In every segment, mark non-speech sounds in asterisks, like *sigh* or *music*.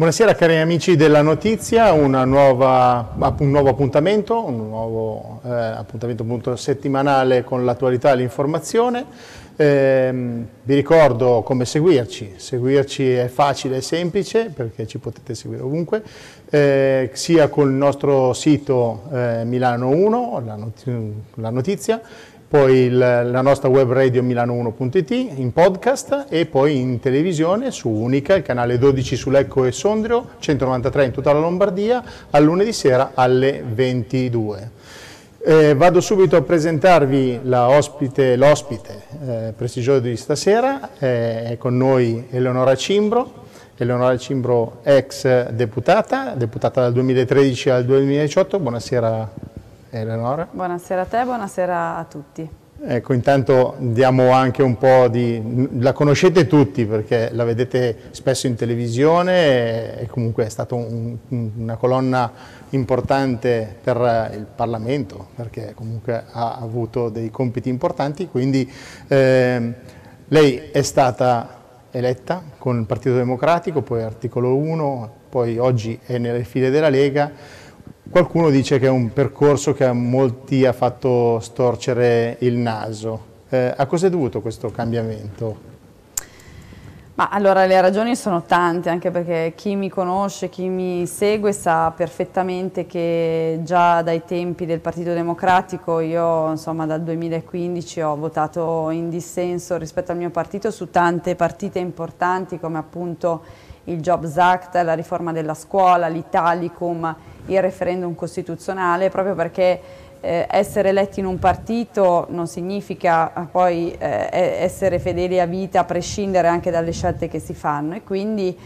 Buonasera cari amici della notizia, nuova, un nuovo appuntamento, un nuovo eh, appuntamento settimanale con l'attualità e l'informazione. Eh, vi ricordo come seguirci, seguirci è facile e semplice perché ci potete seguire ovunque, eh, sia col nostro sito eh, Milano 1, la, not la notizia, poi il, la nostra web radio milano1.it in podcast e poi in televisione su Unica, il canale 12 su Lecco e Sondrio, 193 in tutta la Lombardia, al lunedì sera alle 22. Eh, vado subito a presentarvi l'ospite eh, prestigioso di stasera, eh, è con noi Eleonora Cimbro, Eleonora Cimbro ex deputata, deputata dal 2013 al 2018, buonasera Eleonora. Buonasera a te, buonasera a tutti. Ecco, intanto diamo anche un po' di... la conoscete tutti perché la vedete spesso in televisione e comunque è stata un, una colonna importante per il Parlamento perché comunque ha avuto dei compiti importanti, quindi eh, lei è stata eletta con il Partito Democratico, poi articolo 1, poi oggi è nelle file della Lega, Qualcuno dice che è un percorso che a molti ha fatto storcere il naso. Eh, a cosa è dovuto questo cambiamento? Ma allora le ragioni sono tante, anche perché chi mi conosce, chi mi segue sa perfettamente che già dai tempi del Partito Democratico io insomma dal 2015 ho votato in dissenso rispetto al mio partito su tante partite importanti come appunto il Jobs Act, la riforma della scuola, l'Italicum, il referendum costituzionale, proprio perché eh, essere eletti in un partito non significa eh, poi eh, essere fedeli a vita a prescindere anche dalle scelte che si fanno. E quindi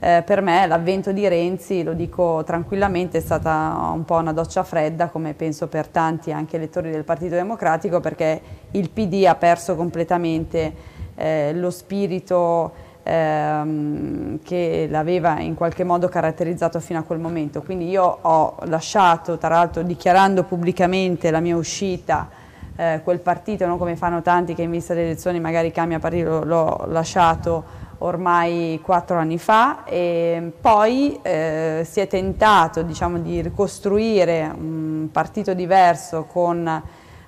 eh, per me l'avvento di Renzi, lo dico tranquillamente, è stata un po' una doccia fredda come penso per tanti anche elettori del Partito Democratico perché il PD ha perso completamente eh, lo spirito ehm, che l'aveva in qualche modo caratterizzato fino a quel momento. Quindi io ho lasciato, tra l'altro dichiarando pubblicamente la mia uscita, eh, quel partito, non come fanno tanti che in vista delle elezioni magari cambia partito, l'ho lasciato ormai quattro anni fa e poi eh, si è tentato diciamo, di ricostruire un partito diverso con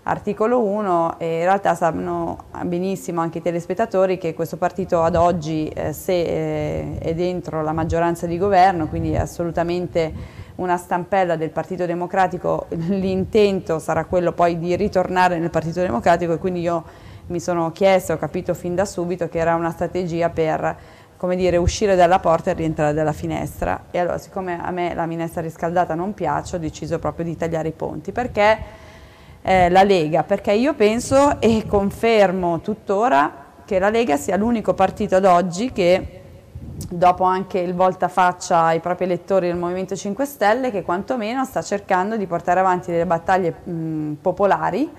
articolo 1 e in realtà sanno benissimo anche i telespettatori che questo partito ad oggi eh, se eh, è dentro la maggioranza di governo, quindi è assolutamente una stampella del Partito Democratico, *laughs* l'intento sarà quello poi di ritornare nel Partito Democratico e quindi io mi sono chiesto, ho capito fin da subito che era una strategia per come dire, uscire dalla porta e rientrare dalla finestra. E allora siccome a me la minestra riscaldata non piace ho deciso proprio di tagliare i ponti perché eh, la Lega, perché io penso e confermo tuttora che la Lega sia l'unico partito ad oggi che dopo anche il voltafaccia ai propri elettori del Movimento 5 Stelle che quantomeno sta cercando di portare avanti delle battaglie mh, popolari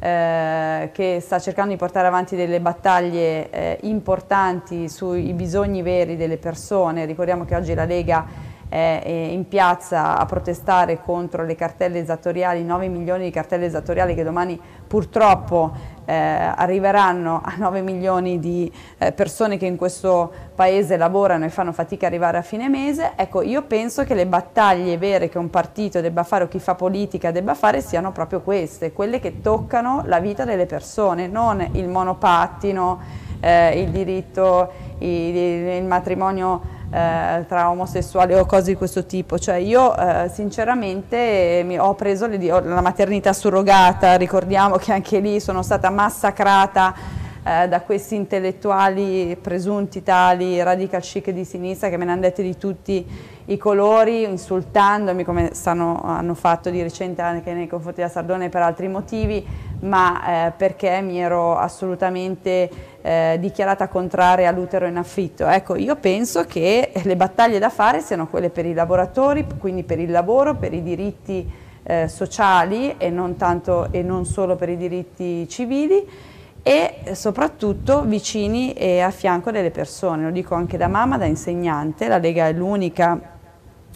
eh, che sta cercando di portare avanti delle battaglie eh, importanti sui bisogni veri delle persone. Ricordiamo che oggi la Lega è in piazza a protestare contro le cartelle esattoriali, 9 milioni di cartelle esattoriali che domani purtroppo eh, arriveranno a 9 milioni di eh, persone che in questo paese lavorano e fanno fatica ad arrivare a fine mese, ecco io penso che le battaglie vere che un partito debba fare o chi fa politica debba fare siano proprio queste, quelle che toccano la vita delle persone, non il monopattino, eh, il diritto, il, il matrimonio eh, tra omosessuali o cose di questo tipo. Cioè io eh, sinceramente mi, ho preso le, la maternità surrogata, ricordiamo che anche lì sono stata massacrata eh, da questi intellettuali presunti tali radical chic di sinistra che me ne hanno dette di tutti i colori, insultandomi come stanno, hanno fatto di recente anche nei confronti della Sardone per altri motivi, ma eh, perché mi ero assolutamente eh, dichiarata contraria all'utero in affitto. Ecco, io penso che le battaglie da fare siano quelle per i lavoratori, quindi per il lavoro, per i diritti eh, sociali e non, tanto, e non solo per i diritti civili e soprattutto vicini e a fianco delle persone, lo dico anche da mamma, da insegnante, la Lega è l'unica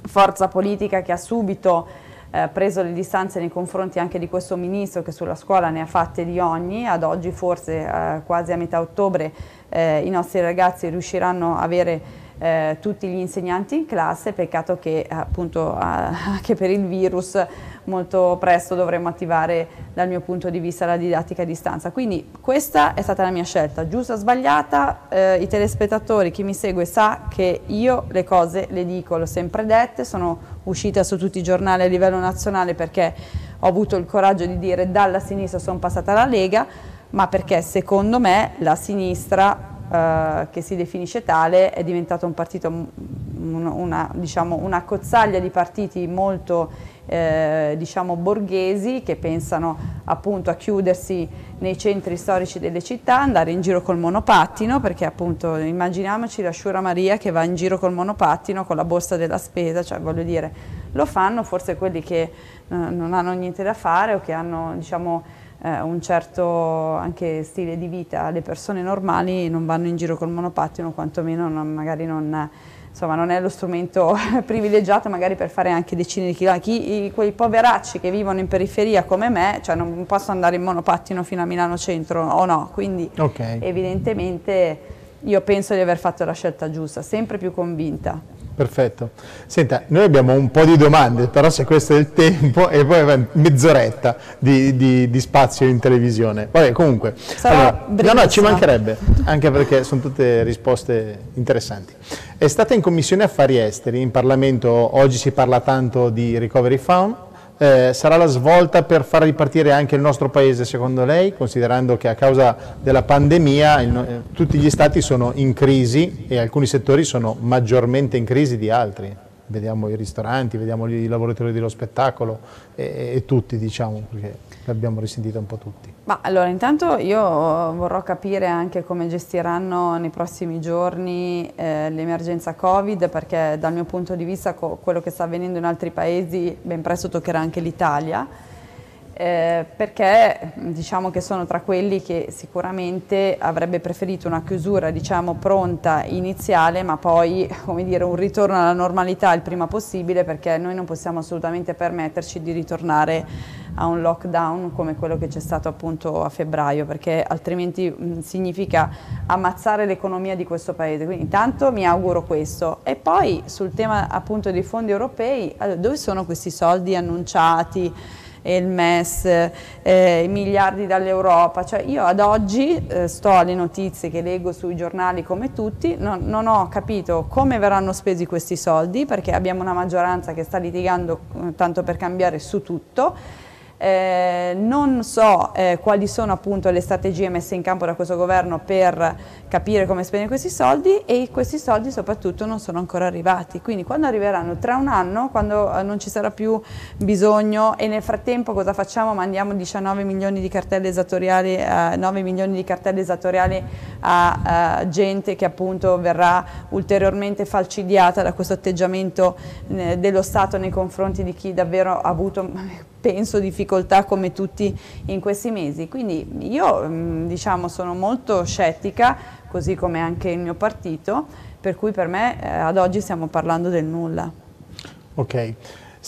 forza politica che ha subito eh, preso le distanze nei confronti anche di questo ministro che sulla scuola ne ha fatte di ogni, ad oggi forse eh, quasi a metà ottobre eh, i nostri ragazzi riusciranno a avere eh, tutti gli insegnanti in classe, peccato che appunto *laughs* anche per il virus molto presto dovremo attivare dal mio punto di vista la didattica a distanza. Quindi questa è stata la mia scelta, giusta o sbagliata, eh, i telespettatori, chi mi segue sa che io le cose le dico, le ho sempre dette, sono uscita su tutti i giornali a livello nazionale perché ho avuto il coraggio di dire dalla sinistra sono passata alla Lega, ma perché secondo me la sinistra eh, che si definisce tale è diventato un partito, una, diciamo, una cozzaglia di partiti molto eh, diciamo borghesi che pensano appunto a chiudersi nei centri storici delle città, andare in giro col monopattino, perché appunto immaginiamoci la Sciura Maria che va in giro col monopattino con la borsa della spesa, cioè voglio dire, lo fanno forse quelli che eh, non hanno niente da fare o che hanno diciamo eh, un certo anche stile di vita, le persone normali non vanno in giro col monopattino, quantomeno non, magari non, insomma, non è lo strumento *laughs* privilegiato magari per fare anche decine di chilometri. quei poveracci che vivono in periferia come me, cioè non possono andare in monopattino fino a Milano Centro o no, quindi okay. evidentemente io penso di aver fatto la scelta giusta, sempre più convinta. Perfetto. Senta, noi abbiamo un po' di domande, però se questo è il tempo, e poi mezz'oretta di, di, di spazio in televisione. Vabbè, comunque, allora, no, no, ci mancherebbe, *laughs* anche perché sono tutte risposte interessanti. È stata in Commissione Affari Esteri, in Parlamento oggi si parla tanto di Recovery Fund, eh, sarà la svolta per far ripartire anche il nostro Paese secondo lei, considerando che a causa della pandemia il, eh, tutti gli Stati sono in crisi e alcuni settori sono maggiormente in crisi di altri? Vediamo i ristoranti, vediamo i lavoratori dello spettacolo e, e tutti diciamo, perché l'abbiamo risentita un po' tutti. Ma allora intanto io vorrò capire anche come gestiranno nei prossimi giorni eh, l'emergenza Covid perché dal mio punto di vista quello che sta avvenendo in altri paesi ben presto toccherà anche l'Italia eh, perché diciamo che sono tra quelli che sicuramente avrebbe preferito una chiusura diciamo pronta iniziale ma poi *laughs* dire un ritorno alla normalità il prima possibile perché noi non possiamo assolutamente permetterci di ritornare a un lockdown come quello che c'è stato appunto a febbraio perché altrimenti mh, significa ammazzare l'economia di questo paese. Quindi intanto mi auguro questo. E poi sul tema appunto dei fondi europei allora, dove sono questi soldi annunciati il MES, eh, i miliardi dall'Europa, cioè io ad oggi eh, sto alle notizie che leggo sui giornali come tutti, non, non, ho capito come verranno spesi questi soldi perché abbiamo una maggioranza che sta litigando eh, tanto per cambiare su tutto eh, non so eh, quali sono appunto le strategie messe in campo da questo governo per capire come spendere questi soldi e questi soldi soprattutto non sono ancora arrivati, quindi quando arriveranno tra un anno, quando eh, non ci sarà più bisogno e nel frattempo cosa facciamo? Mandiamo 19 milioni di cartelle esattoriali, eh, 9 milioni di cartelle esattoriali a, a, gente che appunto verrà ulteriormente falcidiata da questo atteggiamento eh, dello Stato nei confronti di chi davvero ha avuto *laughs* penso difficoltà come tutti in questi mesi. Quindi io mm, diciamo, sono molto scettica, così come anche il mio partito, per cui per me eh, ad oggi stiamo parlando del nulla. Ok.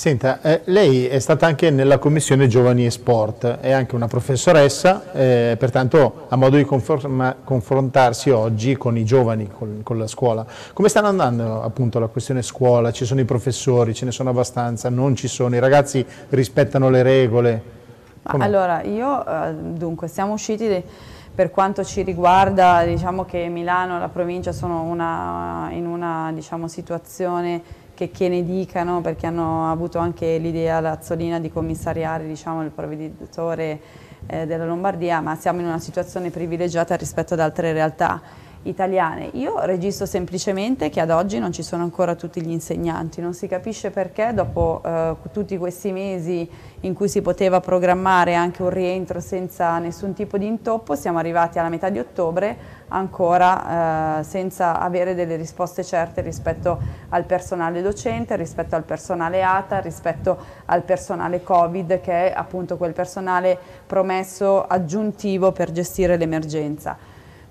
Senta, eh, lei è stata anche nella Commissione Giovani e Sport, è anche una professoressa, eh, pertanto ha modo di confrontarsi oggi con i giovani, con, con, la scuola. Come stanno andando appunto la questione scuola? Ci sono i professori, ce ne sono abbastanza, non ci sono, i ragazzi rispettano le regole? Allora, io eh, dunque siamo usciti... per quanto ci riguarda, diciamo che Milano e la provincia sono una, in una diciamo, situazione che, che ne dicano perché hanno avuto anche l'idea Lazzolina di commissariare diciamo, il provveditore eh, della Lombardia, ma siamo in una situazione privilegiata rispetto ad altre realtà italiane. Io registro semplicemente che ad oggi non ci sono ancora tutti gli insegnanti, non si capisce perché dopo eh, tutti questi mesi in cui si poteva programmare anche un rientro senza nessun tipo di intoppo, siamo arrivati alla metà di ottobre ancora eh, senza avere delle risposte certe rispetto al personale docente, rispetto al personale ATA, rispetto al personale Covid che è appunto quel personale promesso aggiuntivo per gestire l'emergenza.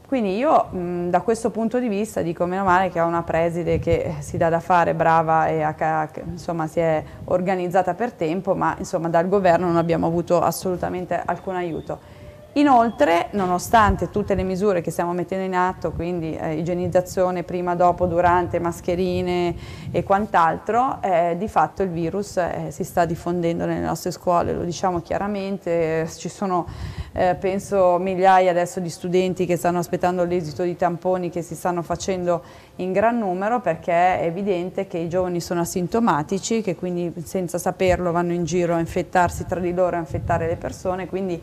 Quindi io mh, da questo punto di vista dico meno male che ho una preside che si dà da fare, brava e ha, insomma, si è organizzata per tempo, ma insomma, dal governo non abbiamo avuto assolutamente alcun aiuto. Inoltre, nonostante tutte le misure che stiamo mettendo in atto, quindi eh, igienizzazione prima, dopo, durante, mascherine e quant'altro, eh, di fatto il virus eh, si sta diffondendo nelle nostre scuole, lo diciamo chiaramente, ci sono eh, penso migliaia adesso di studenti che stanno aspettando l'esito di tamponi che si stanno facendo in gran numero perché è evidente che i giovani sono asintomatici, che quindi senza saperlo vanno in giro a infettarsi tra di loro, a infettare le persone, quindi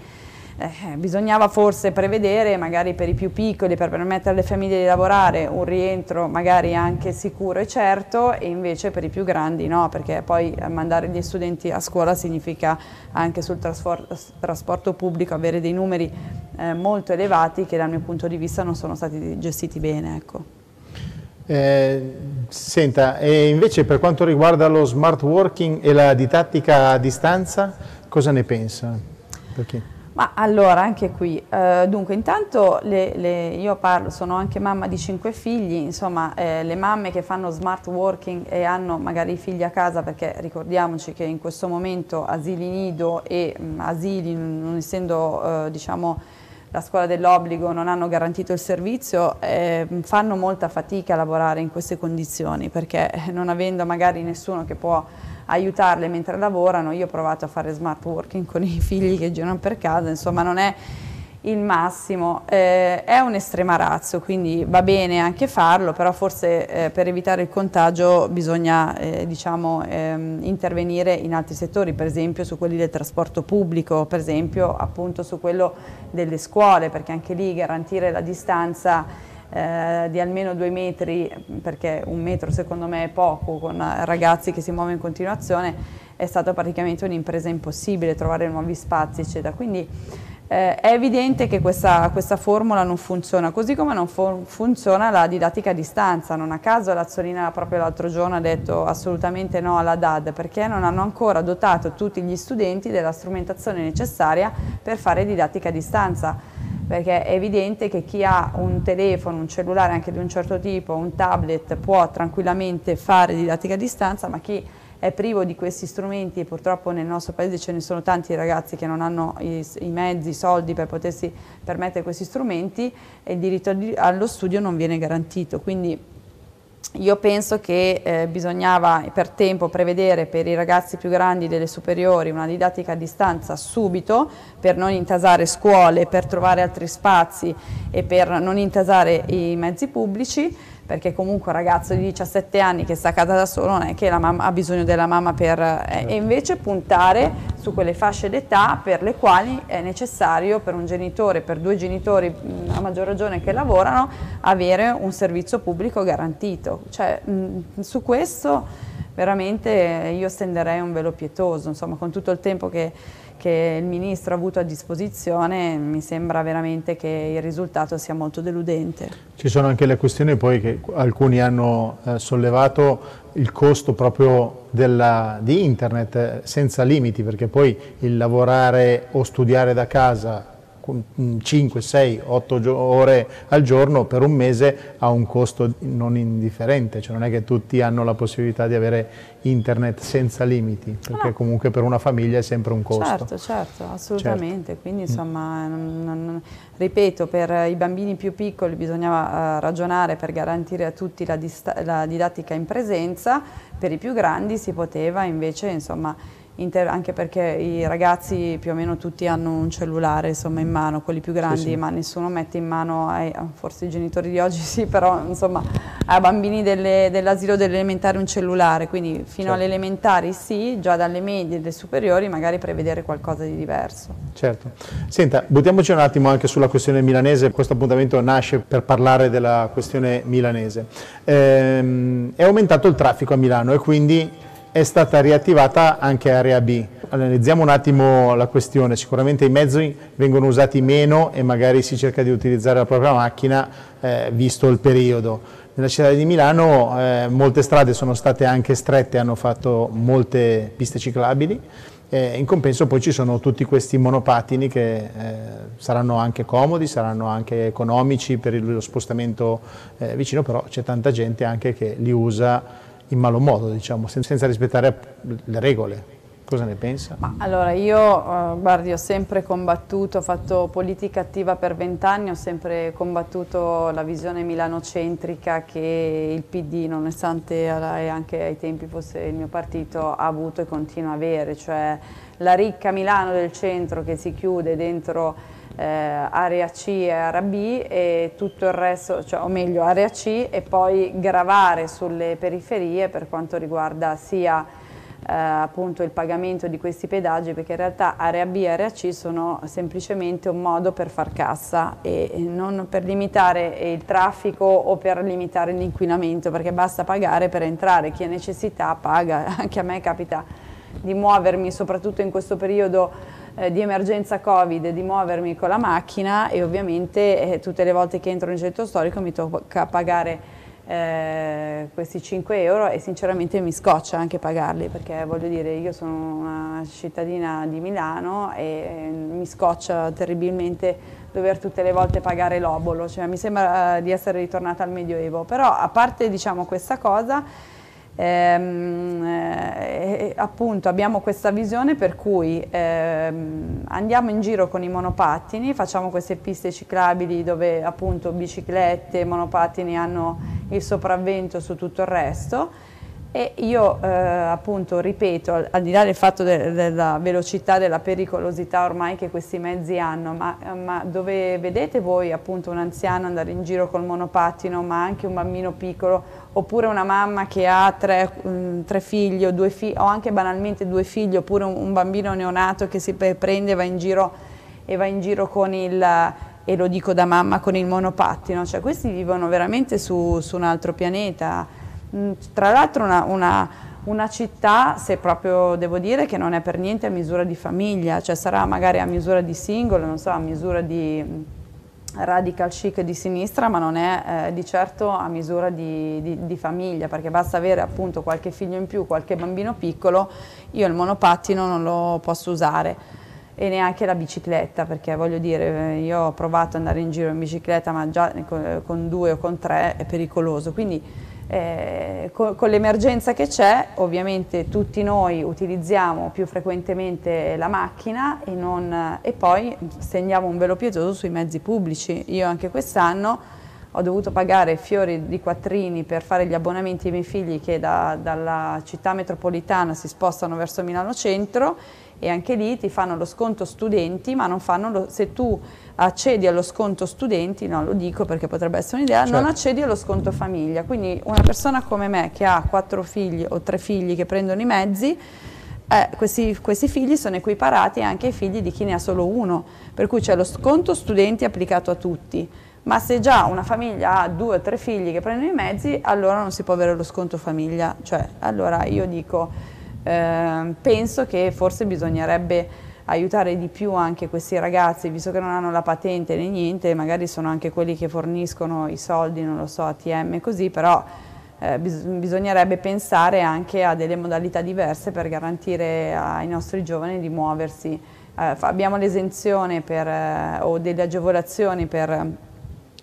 eh, bisognava forse prevedere magari per i più piccoli, per permettere alle famiglie di lavorare, un rientro magari anche sicuro e certo e invece per i più grandi no, perché poi mandare gli studenti a scuola significa anche sul trasporto pubblico avere dei numeri eh, molto elevati che dal mio punto di vista non sono stati gestiti bene. Ecco. Eh, senta, e invece per quanto riguarda lo smart working e la didattica a distanza, cosa ne pensa? Perché? Ma allora, anche qui, eh, dunque intanto le, le, io parlo, sono anche mamma di cinque figli, insomma eh, le mamme che fanno smart working e hanno magari i figli a casa, perché ricordiamoci che in questo momento asili nido e mh, asili, non essendo eh, diciamo la scuola dell'obbligo, non hanno garantito il servizio, eh, fanno molta fatica a lavorare in queste condizioni, perché non avendo magari nessuno che può aiutarle mentre lavorano, io ho provato a fare smart working con i figli che girano per casa, insomma non è il massimo, eh, è un estrema razzo, quindi va bene anche farlo, però forse eh, per evitare il contagio bisogna eh, diciamo, ehm, intervenire in altri settori, per esempio su quelli del trasporto pubblico, per esempio appunto su quello delle scuole, perché anche lì garantire la distanza eh, di almeno due metri, perché un metro secondo me è poco con ragazzi che si muovono in continuazione, è stata praticamente un'impresa impossibile trovare nuovi spazi eccetera. Quindi eh, è evidente che questa, questa, formula non funziona, così come non funziona la didattica a distanza. Non a caso l'Azzolina proprio l'altro giorno ha detto assolutamente no alla DAD, perché non hanno ancora dotato tutti gli studenti della strumentazione necessaria per fare didattica a distanza perché è evidente che chi ha un telefono, un cellulare anche di un certo tipo, un tablet può tranquillamente fare didattica a distanza, ma chi è privo di questi strumenti e purtroppo nel nostro paese ce ne sono tanti ragazzi che non hanno i, i mezzi, i soldi per potersi permettere questi strumenti e il diritto allo studio non viene garantito. Quindi io penso che eh, bisognava per tempo prevedere per i ragazzi più grandi delle superiori una didattica a distanza subito per non intasare scuole, per trovare altri spazi e per non intasare i mezzi pubblici perché comunque un ragazzo di 17 anni che sta a casa da solo non è che la mamma ha bisogno della mamma per... Eh, e invece puntare su quelle fasce d'età per le quali è necessario per un genitore, per due genitori a maggior ragione che lavorano, avere un servizio pubblico garantito. Cioè, mh, su questo veramente io stenderei un velo pietoso, insomma con tutto il tempo che che il Ministro ha avuto a disposizione mi sembra veramente che il risultato sia molto deludente. Ci sono anche le questioni poi che alcuni hanno eh, sollevato il costo proprio della, di internet eh, senza limiti perché poi il lavorare o studiare da casa 5, 6, 8 ore al giorno per un mese ha un costo non indifferente, cioè non è che tutti hanno la possibilità di avere internet senza limiti, perché no. comunque per una famiglia è sempre un costo. Certo, certo, assolutamente, certo. quindi mm. insomma, non, non, ripeto, per i bambini più piccoli bisognava uh, ragionare per garantire a tutti la, la didattica in presenza, per i più grandi si poteva invece insomma anche perché i ragazzi più o meno tutti hanno un cellulare insomma, in mano, quelli più grandi, sì, sì. ma nessuno mette in mano, ai, forse i genitori di oggi *laughs* sì, però insomma ai bambini dell'asilo dell'elementare un cellulare, quindi fino certo. alle elementari sì, già dalle medie e delle superiori magari prevedere qualcosa di diverso. Certo. Senta, buttiamoci un attimo anche sulla questione milanese, questo appuntamento nasce per parlare della questione milanese. Ehm, è aumentato il traffico a Milano e quindi è stata riattivata anche Area B. Analizziamo un attimo la questione, sicuramente i mezzi vengono usati meno e magari si cerca di utilizzare la propria macchina eh, visto il periodo. Nella città di Milano eh, molte strade sono state anche strette, hanno fatto molte piste ciclabili, eh, in compenso poi ci sono tutti questi monopatini che eh, saranno anche comodi, saranno anche economici per lo spostamento eh, vicino, però c'è tanta gente anche che li usa in malo modo, diciamo, senza rispettare le regole. Cosa ne pensa? Ma allora io, uh, guardi, ho sempre combattuto, ho fatto politica attiva per vent'anni, ho sempre combattuto la visione milanocentrica che il PD, nonostante anche ai tempi fosse il mio partito, ha avuto e continua a avere, cioè la ricca Milano del centro che si chiude dentro eh, area C e area B e tutto il resto, cioè, o meglio area C e poi gravare sulle periferie per quanto riguarda sia eh, appunto il pagamento di questi pedaggi perché in realtà area B e area C sono semplicemente un modo per far cassa e non per limitare il traffico o per limitare l'inquinamento perché basta pagare per entrare, chi ha necessità paga, *laughs* anche a me capita di muovermi soprattutto in questo periodo eh, di emergenza Covid, di muovermi con la macchina e ovviamente eh, tutte le volte che entro nel centro storico mi tocca pagare eh, questi 5 euro e sinceramente mi scoccia anche pagarli perché voglio dire io sono una cittadina di Milano e mi scoccia terribilmente dover tutte le volte pagare l'obolo, cioè, mi sembra di essere ritornata al Medioevo, però a parte diciamo, questa cosa Ehm, eh, appunto abbiamo questa visione per cui ehm, andiamo in giro con i monopattini, facciamo queste piste ciclabili dove appunto biciclette monopattini hanno il sopravvento su tutto il resto e io eh, appunto ripeto, al di là del fatto de della velocità, della pericolosità ormai che questi mezzi hanno, ma, ma, dove vedete voi appunto un anziano andare in giro col monopattino, ma anche un bambino piccolo, oppure una mamma che ha tre, um, tre figli o due figli, o anche banalmente due figli, oppure un, un bambino neonato che si prende e va in giro, va in giro con il e lo dico da mamma con il monopattino, cioè questi vivono veramente su, su un altro pianeta, Mm, tra l'altro una, una, una, città, se proprio devo dire, che non è per niente a misura di famiglia, cioè sarà magari a misura di singolo, non so, a misura di mm, radical chic di sinistra, ma non è eh, di certo a misura di, di, di, famiglia, perché basta avere appunto qualche figlio in più, qualche bambino piccolo, io il monopattino non lo posso usare. E neanche la bicicletta perché voglio dire io ho provato ad andare in giro in bicicletta ma già con, con due o con tre è pericoloso. Quindi eh, con, con l'emergenza che c'è, ovviamente tutti noi utilizziamo più frequententemente la macchina e, non, e poi stendiamo un velo pietoso sui mezzi pubblici. Io anche quest'anno ho dovuto pagare fiori di quattrini per fare gli abbonamenti ai miei figli che da, dalla città metropolitana si spostano verso Milano Centro e anche lì ti fanno lo sconto studenti, ma non fanno lo, se tu accedi allo sconto studenti, no lo dico perché potrebbe essere un'idea, certo. non accedi allo sconto famiglia, quindi una persona come me che ha quattro figli o tre figli che prendono i mezzi, eh, questi, questi, figli sono equiparati anche ai figli di chi ne ha solo uno, per cui c'è lo sconto studenti applicato a tutti, ma se già una famiglia ha due o tre figli che prendono i mezzi, allora non si può avere lo sconto famiglia, cioè allora io dico eh, penso che forse bisognerebbe aiutare di più anche questi ragazzi, visto che non hanno la patente né niente, magari sono anche quelli che forniscono i soldi, non lo so, ATM così, però eh, bis bisognerebbe pensare anche a delle modalità diverse per garantire ai nostri giovani di muoversi. Eh, abbiamo l'esenzione eh, o delle agevolazioni per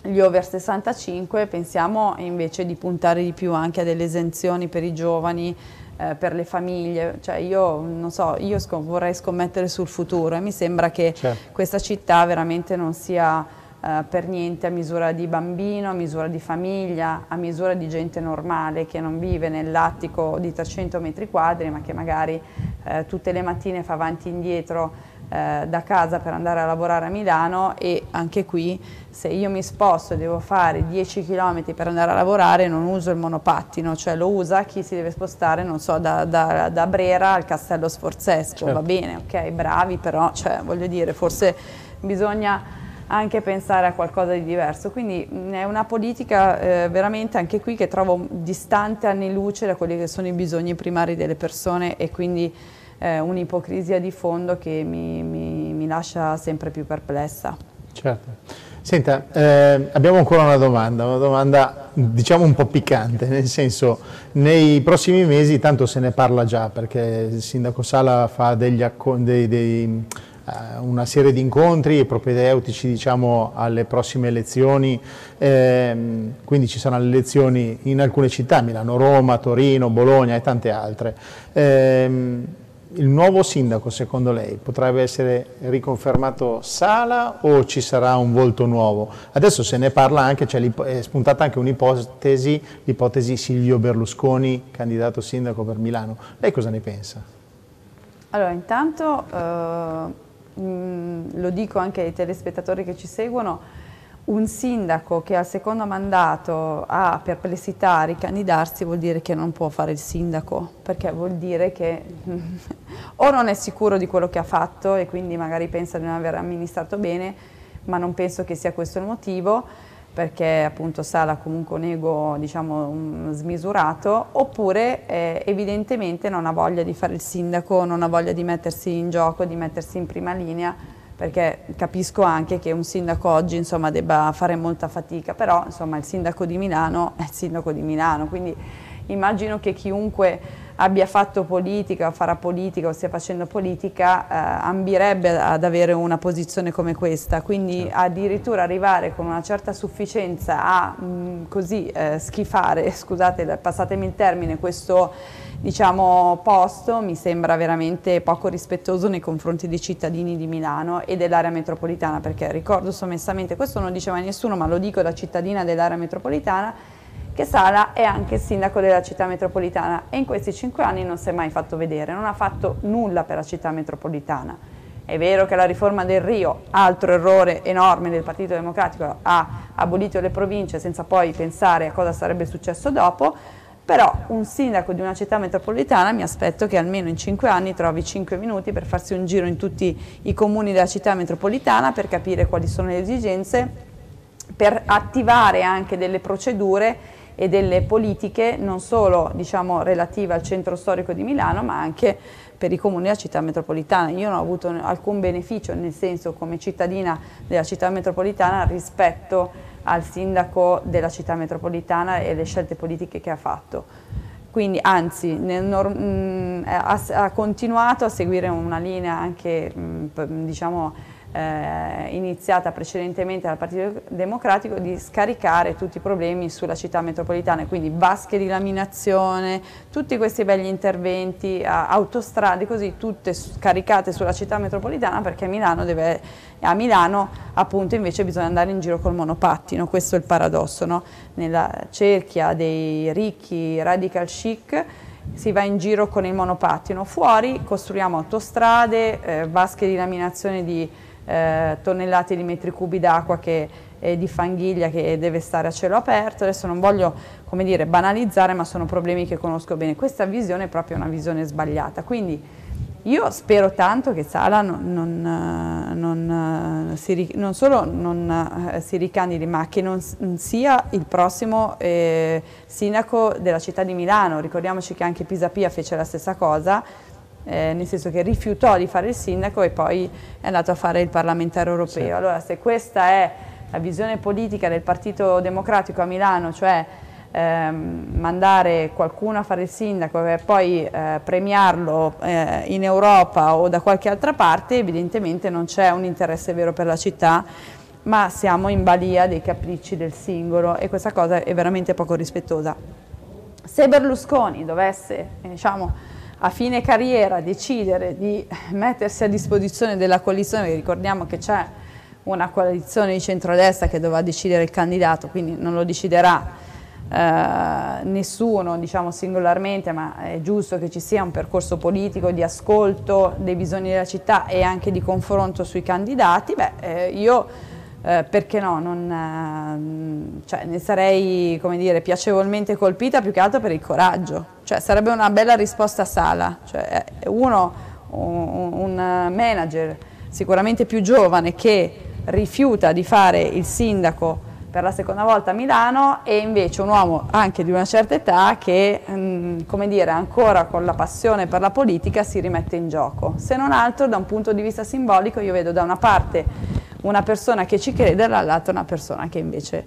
gli over 65, pensiamo invece di puntare di più anche a delle esenzioni per i giovani, eh, per le famiglie, cioè io non so, io scom vorrei scommettere sul futuro e mi sembra che certo. questa città veramente non sia eh, per niente a misura di bambino, a misura di famiglia, a misura di gente normale che non vive nell'attico di 300 metri quadri ma che magari eh, tutte le mattine fa avanti e indietro eh, da casa per andare a lavorare a Milano e anche qui se io mi sposto e devo fare 10 km per andare a lavorare non uso il monopattino, cioè lo usa chi si deve spostare, non so, da, da, da Brera al Castello Sforzesco, certo. va bene, ok, bravi, però cioè, voglio dire, forse bisogna anche pensare a qualcosa di diverso, quindi è una politica eh, veramente anche qui che trovo distante anni luce da quelli che sono i bisogni primari delle persone e quindi eh, un'ipocrisia di fondo che mi, mi, mi, lascia sempre più perplessa. Certo. Senta, eh, abbiamo ancora una domanda, una domanda diciamo un po' piccante, nel senso nei prossimi mesi tanto se ne parla già perché il sindaco Sala fa degli, dei, dei, uh, una serie di incontri propedeutici diciamo, alle prossime elezioni, eh, quindi ci saranno le elezioni in alcune città, Milano, Roma, Torino, Bologna e tante altre. Eh, il nuovo sindaco, secondo lei, potrebbe essere riconfermato Sala o ci sarà un volto nuovo? Adesso se ne parla anche, cioè è spuntata anche un'ipotesi, l'ipotesi Silvio Berlusconi, candidato sindaco per Milano. Lei cosa ne pensa? Allora, intanto eh, mh, lo dico anche ai telespettatori che ci seguono, un sindaco che al secondo mandato ha perplessità a ricandidarsi vuol dire che non può fare il sindaco, perché vuol dire che *laughs* o non è sicuro di quello che ha fatto e quindi magari pensa di non aver amministrato bene, ma non penso che sia questo il motivo, perché appunto Sala comunque un ego diciamo smisurato, oppure eh, evidentemente non ha voglia di fare il sindaco, non ha voglia di mettersi in gioco, di mettersi in prima linea, perché capisco anche che un sindaco oggi insomma, debba fare molta fatica, però insomma, il sindaco di Milano è il sindaco di Milano, quindi immagino che chiunque abbia fatto politica, farà politica o stia facendo politica, eh, ambirebbe ad avere una posizione come questa, quindi certo. addirittura arrivare con una certa sufficienza a mh, così eh, schifare, *laughs* scusate, passatemi il termine, questo diciamo, posto mi sembra veramente poco rispettoso nei confronti dei cittadini di Milano e dell'area metropolitana, perché ricordo sommessamente, questo non diceva nessuno, ma lo dico da cittadina dell'area metropolitana, che Sala è anche sindaco della città metropolitana e in questi cinque anni non si è mai fatto vedere, non ha fatto nulla per la città metropolitana. È vero che la riforma del Rio, altro errore enorme del Partito Democratico, ha abolito le province senza poi pensare a cosa sarebbe successo dopo, però un sindaco di una città metropolitana mi aspetto che almeno in cinque anni trovi cinque minuti per farsi un giro in tutti i comuni della città metropolitana per capire quali sono le esigenze, per attivare anche delle procedure e delle politiche non solo diciamo, relative al centro storico di Milano ma anche per i comuni della città metropolitana. Io non ho avuto alcun beneficio nel senso come cittadina della città metropolitana rispetto al sindaco della città metropolitana e le scelte politiche che ha fatto. Quindi anzi mh, mm, ha, ha, continuato a seguire una linea anche mh, mm, diciamo, eh, iniziata precedentemente dal Partito Democratico di scaricare tutti i problemi sulla città metropolitana, quindi vasche di laminazione, tutti questi belli interventi, autostrade così, tutte scaricate sulla città metropolitana perché Milano deve, a Milano appunto invece bisogna andare in giro col monopattino, questo è il paradosso, no? nella cerchia dei ricchi radical chic si va in giro con il monopattino, fuori costruiamo autostrade, eh, vasche di laminazione di eh, tonnellate di metri cubi d'acqua di fanghiglia che deve stare a cielo aperto. Adesso non voglio come dire, banalizzare, ma sono problemi che conosco bene. Questa visione è proprio una visione sbagliata. Quindi io spero tanto che Sala non, non, non, si, non solo non eh, si ricandidi, ma che non sia il prossimo eh, sindaco della città di Milano. Ricordiamoci che anche Pisapia fece la stessa cosa, eh, nel senso che rifiutò di fare il sindaco e poi è andato a fare il parlamentare europeo. Sì. Allora se questa è la visione politica del Partito Democratico a Milano, cioè ehm, mandare qualcuno a fare il sindaco e poi eh, premiarlo eh, in Europa o da qualche altra parte, evidentemente non c'è un interesse vero per la città, ma siamo in balia dei capricci del singolo e questa cosa è veramente poco rispettosa. Se Berlusconi dovesse, diciamo, a fine carriera decidere di mettersi a disposizione della coalizione, ricordiamo che c'è una coalizione di centrodestra che dovrà decidere il candidato, quindi non lo deciderà eh, nessuno diciamo, singolarmente, ma è giusto che ci sia un percorso politico di ascolto dei bisogni della città e anche di confronto sui candidati, beh, eh, io eh, perché no, non, eh, cioè, ne sarei dire, piacevolmente colpita più che altro per il coraggio, cioè, sarebbe una bella risposta a Sala, cioè, uno, un, un manager sicuramente più giovane che rifiuta di fare il sindaco per la seconda volta a Milano e invece un uomo anche di una certa età che, mh, mm, come dire, ancora con la passione per la politica si rimette in gioco. Se non altro da un punto di vista simbolico io vedo da una parte una persona che ci crede, dall'altro una persona che invece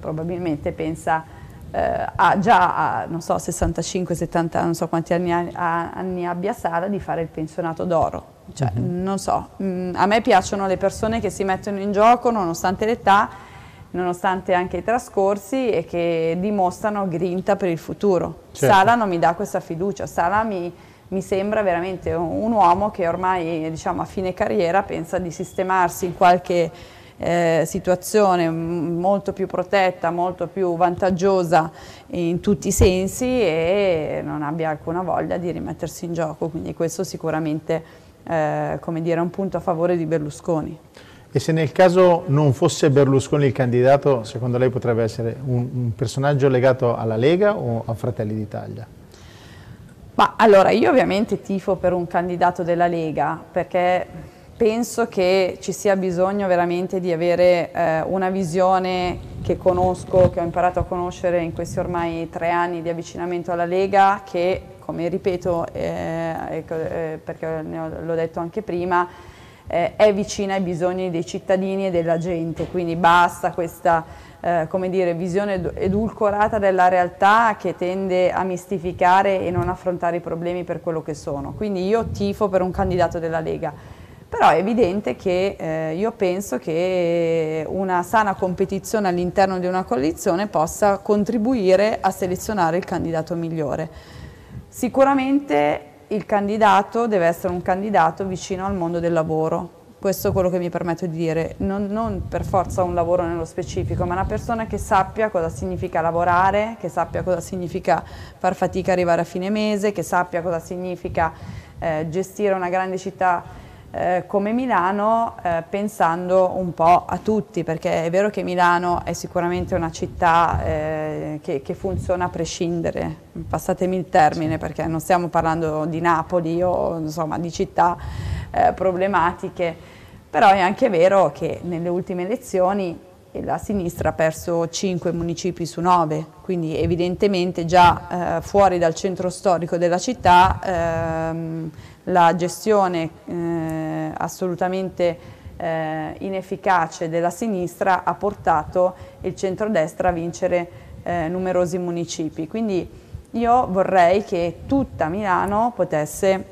probabilmente pensa eh, ha già a, non so, 65, 70, non so quanti anni, anni abbia Sara di fare il pensionato d'oro. Cioè, mhm. -huh. non so, mh, mm, a me piacciono le persone che si mettono in gioco nonostante l'età, nonostante anche i trascorsi e che dimostrano grinta per il futuro. Certo. Sala non mi dà questa fiducia, Sala mi, mi sembra veramente un uomo che ormai diciamo, a fine carriera pensa di sistemarsi in qualche eh, situazione molto più protetta, molto più vantaggiosa in tutti i sensi e non abbia alcuna voglia di rimettersi in gioco, quindi questo sicuramente eh, come dire, è un punto a favore di Berlusconi. E se nel caso non fosse Berlusconi il candidato, secondo lei potrebbe essere un, un personaggio legato alla Lega o a Fratelli d'Italia? Ma allora, io ovviamente tifo per un candidato della Lega, perché penso che ci sia bisogno veramente di avere eh, una visione che conosco, che ho imparato a conoscere in questi ormai tre anni di avvicinamento alla Lega, che come ripeto, eh, ecco, eh, perché l'ho detto anche prima, eh, è vicina ai bisogni dei cittadini e della gente, quindi basta questa eh, dire, visione edulcorata della realtà che tende a mistificare e non affrontare i problemi per quello che sono. Quindi io tifo per un candidato della Lega però è evidente che eh, io penso che una sana competizione all'interno di una coalizione possa contribuire a selezionare il candidato migliore. Sicuramente il candidato deve essere un candidato vicino al mondo del lavoro, questo è quello che mi permetto di dire, non, non, per forza un lavoro nello specifico, ma una persona che sappia cosa significa lavorare, che sappia cosa significa far fatica arrivare a fine mese, che sappia cosa significa eh, gestire una grande città eh, come Milano eh, pensando un po' a tutti, perché è vero che Milano è sicuramente una città eh, che, che, funziona a prescindere, passatemi il termine perché non stiamo parlando di Napoli o insomma, di città eh, problematiche, però è anche vero che nelle ultime elezioni la sinistra ha perso 5 municipi su 9, quindi evidentemente già eh, fuori dal centro storico della città ehm, la gestione eh, assolutamente eh, inefficace della sinistra ha portato il centrodestra a vincere eh, numerosi municipi. Quindi io vorrei che tutta Milano potesse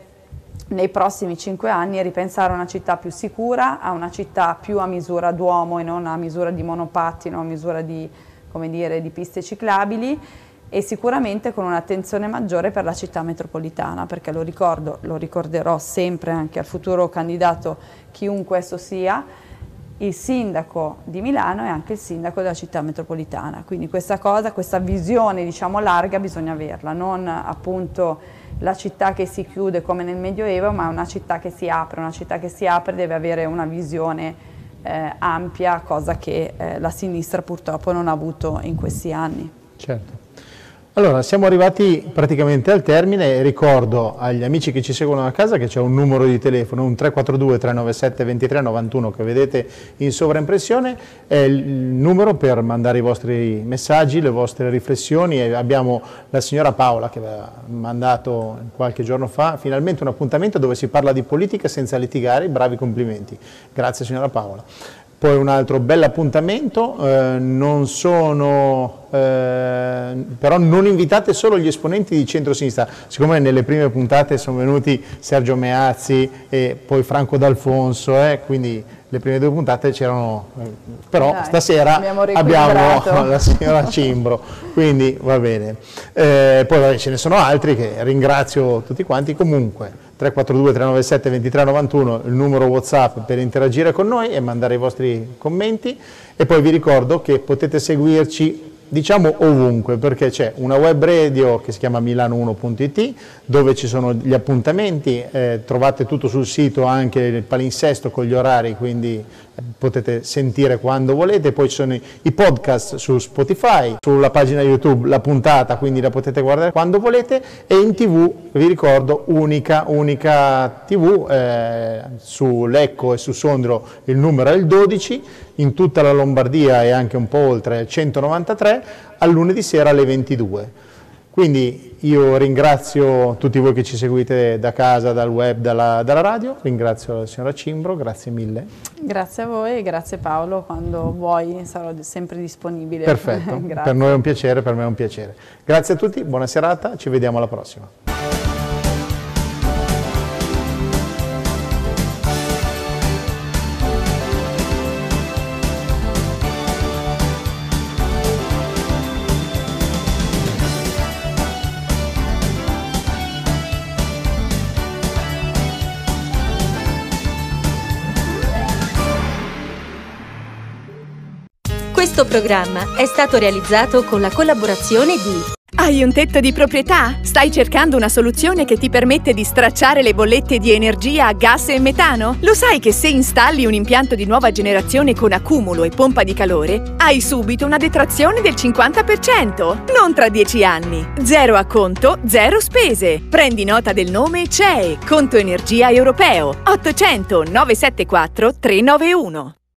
nei prossimi cinque anni ripensare a una città più sicura, a una città più a misura d'uomo e non a misura di monopattino, a misura di, dire, di piste ciclabili e sicuramente con un'attenzione maggiore per la città metropolitana, perché lo ricordo, lo ricorderò sempre anche al futuro candidato, chiunque esso sia, il sindaco di Milano è anche il sindaco della città metropolitana, quindi questa cosa, questa visione diciamo larga bisogna averla, non appunto la città che si chiude come nel Medioevo, ma una città che si apre, una città che si apre deve avere una visione eh, ampia, cosa che eh, la sinistra purtroppo non ha avuto in questi anni. Certo. Allora, siamo arrivati praticamente al termine ricordo agli amici che ci seguono a casa che c'è un numero di telefono, un 342-397-2391 che vedete in sovraimpressione, è il numero per mandare i vostri messaggi, le vostre riflessioni e abbiamo la signora Paola che aveva mandato qualche giorno fa finalmente un appuntamento dove si parla di politica senza litigare, bravi complimenti. Grazie signora Paola. Poi un altro bel appuntamento, eh, non sono, eh, però non invitate solo gli esponenti di centro-sinistra, siccome nelle prime puntate sono venuti Sergio Meazzi e poi Franco D'Alfonso, eh, quindi le prime due puntate c'erano, eh, però Dai, stasera abbiamo, abbiamo, *laughs* la signora Cimbro, quindi va bene. Eh, poi vabbè, ce ne sono altri che ringrazio tutti quanti, comunque 342 397 2391 il numero Whatsapp per interagire con noi e mandare i vostri commenti. E poi vi ricordo che potete seguirci diciamo ovunque perché c'è una web radio che si chiama milano1.it dove ci sono gli appuntamenti, eh, trovate tutto sul sito anche il palinsesto con gli orari quindi potete sentire quando volete, poi ci sono i podcast su Spotify, sulla pagina YouTube la puntata, quindi la potete guardare quando volete. E in tv, vi ricordo, unica, unica tv, eh, su Lecco e su Sondro il numero è il 12, in tutta la Lombardia e anche un po' oltre 193, al lunedì sera alle 22. Quindi io ringrazio tutti voi che ci seguite da casa, dal web, dalla, dalla, radio, ringrazio la signora Cimbro, grazie mille. Grazie a voi e grazie Paolo, quando vuoi sarò sempre disponibile. Perfetto, *laughs* per noi è un piacere, per me è un piacere. Grazie a tutti, buona serata, ci vediamo alla prossima. Questo programma è stato realizzato con la collaborazione di hai un tetto di proprietà? Stai cercando una soluzione che ti permette di stracciare le bollette di energia gas e metano? Lo sai che se installi un impianto di nuova generazione con accumulo e pompa di calore, hai subito una detrazione del 50%, non tra 10 anni. Zero acconto, zero spese. Prendi nota del nome CEE, Conto Energia Europeo, 800 974 391.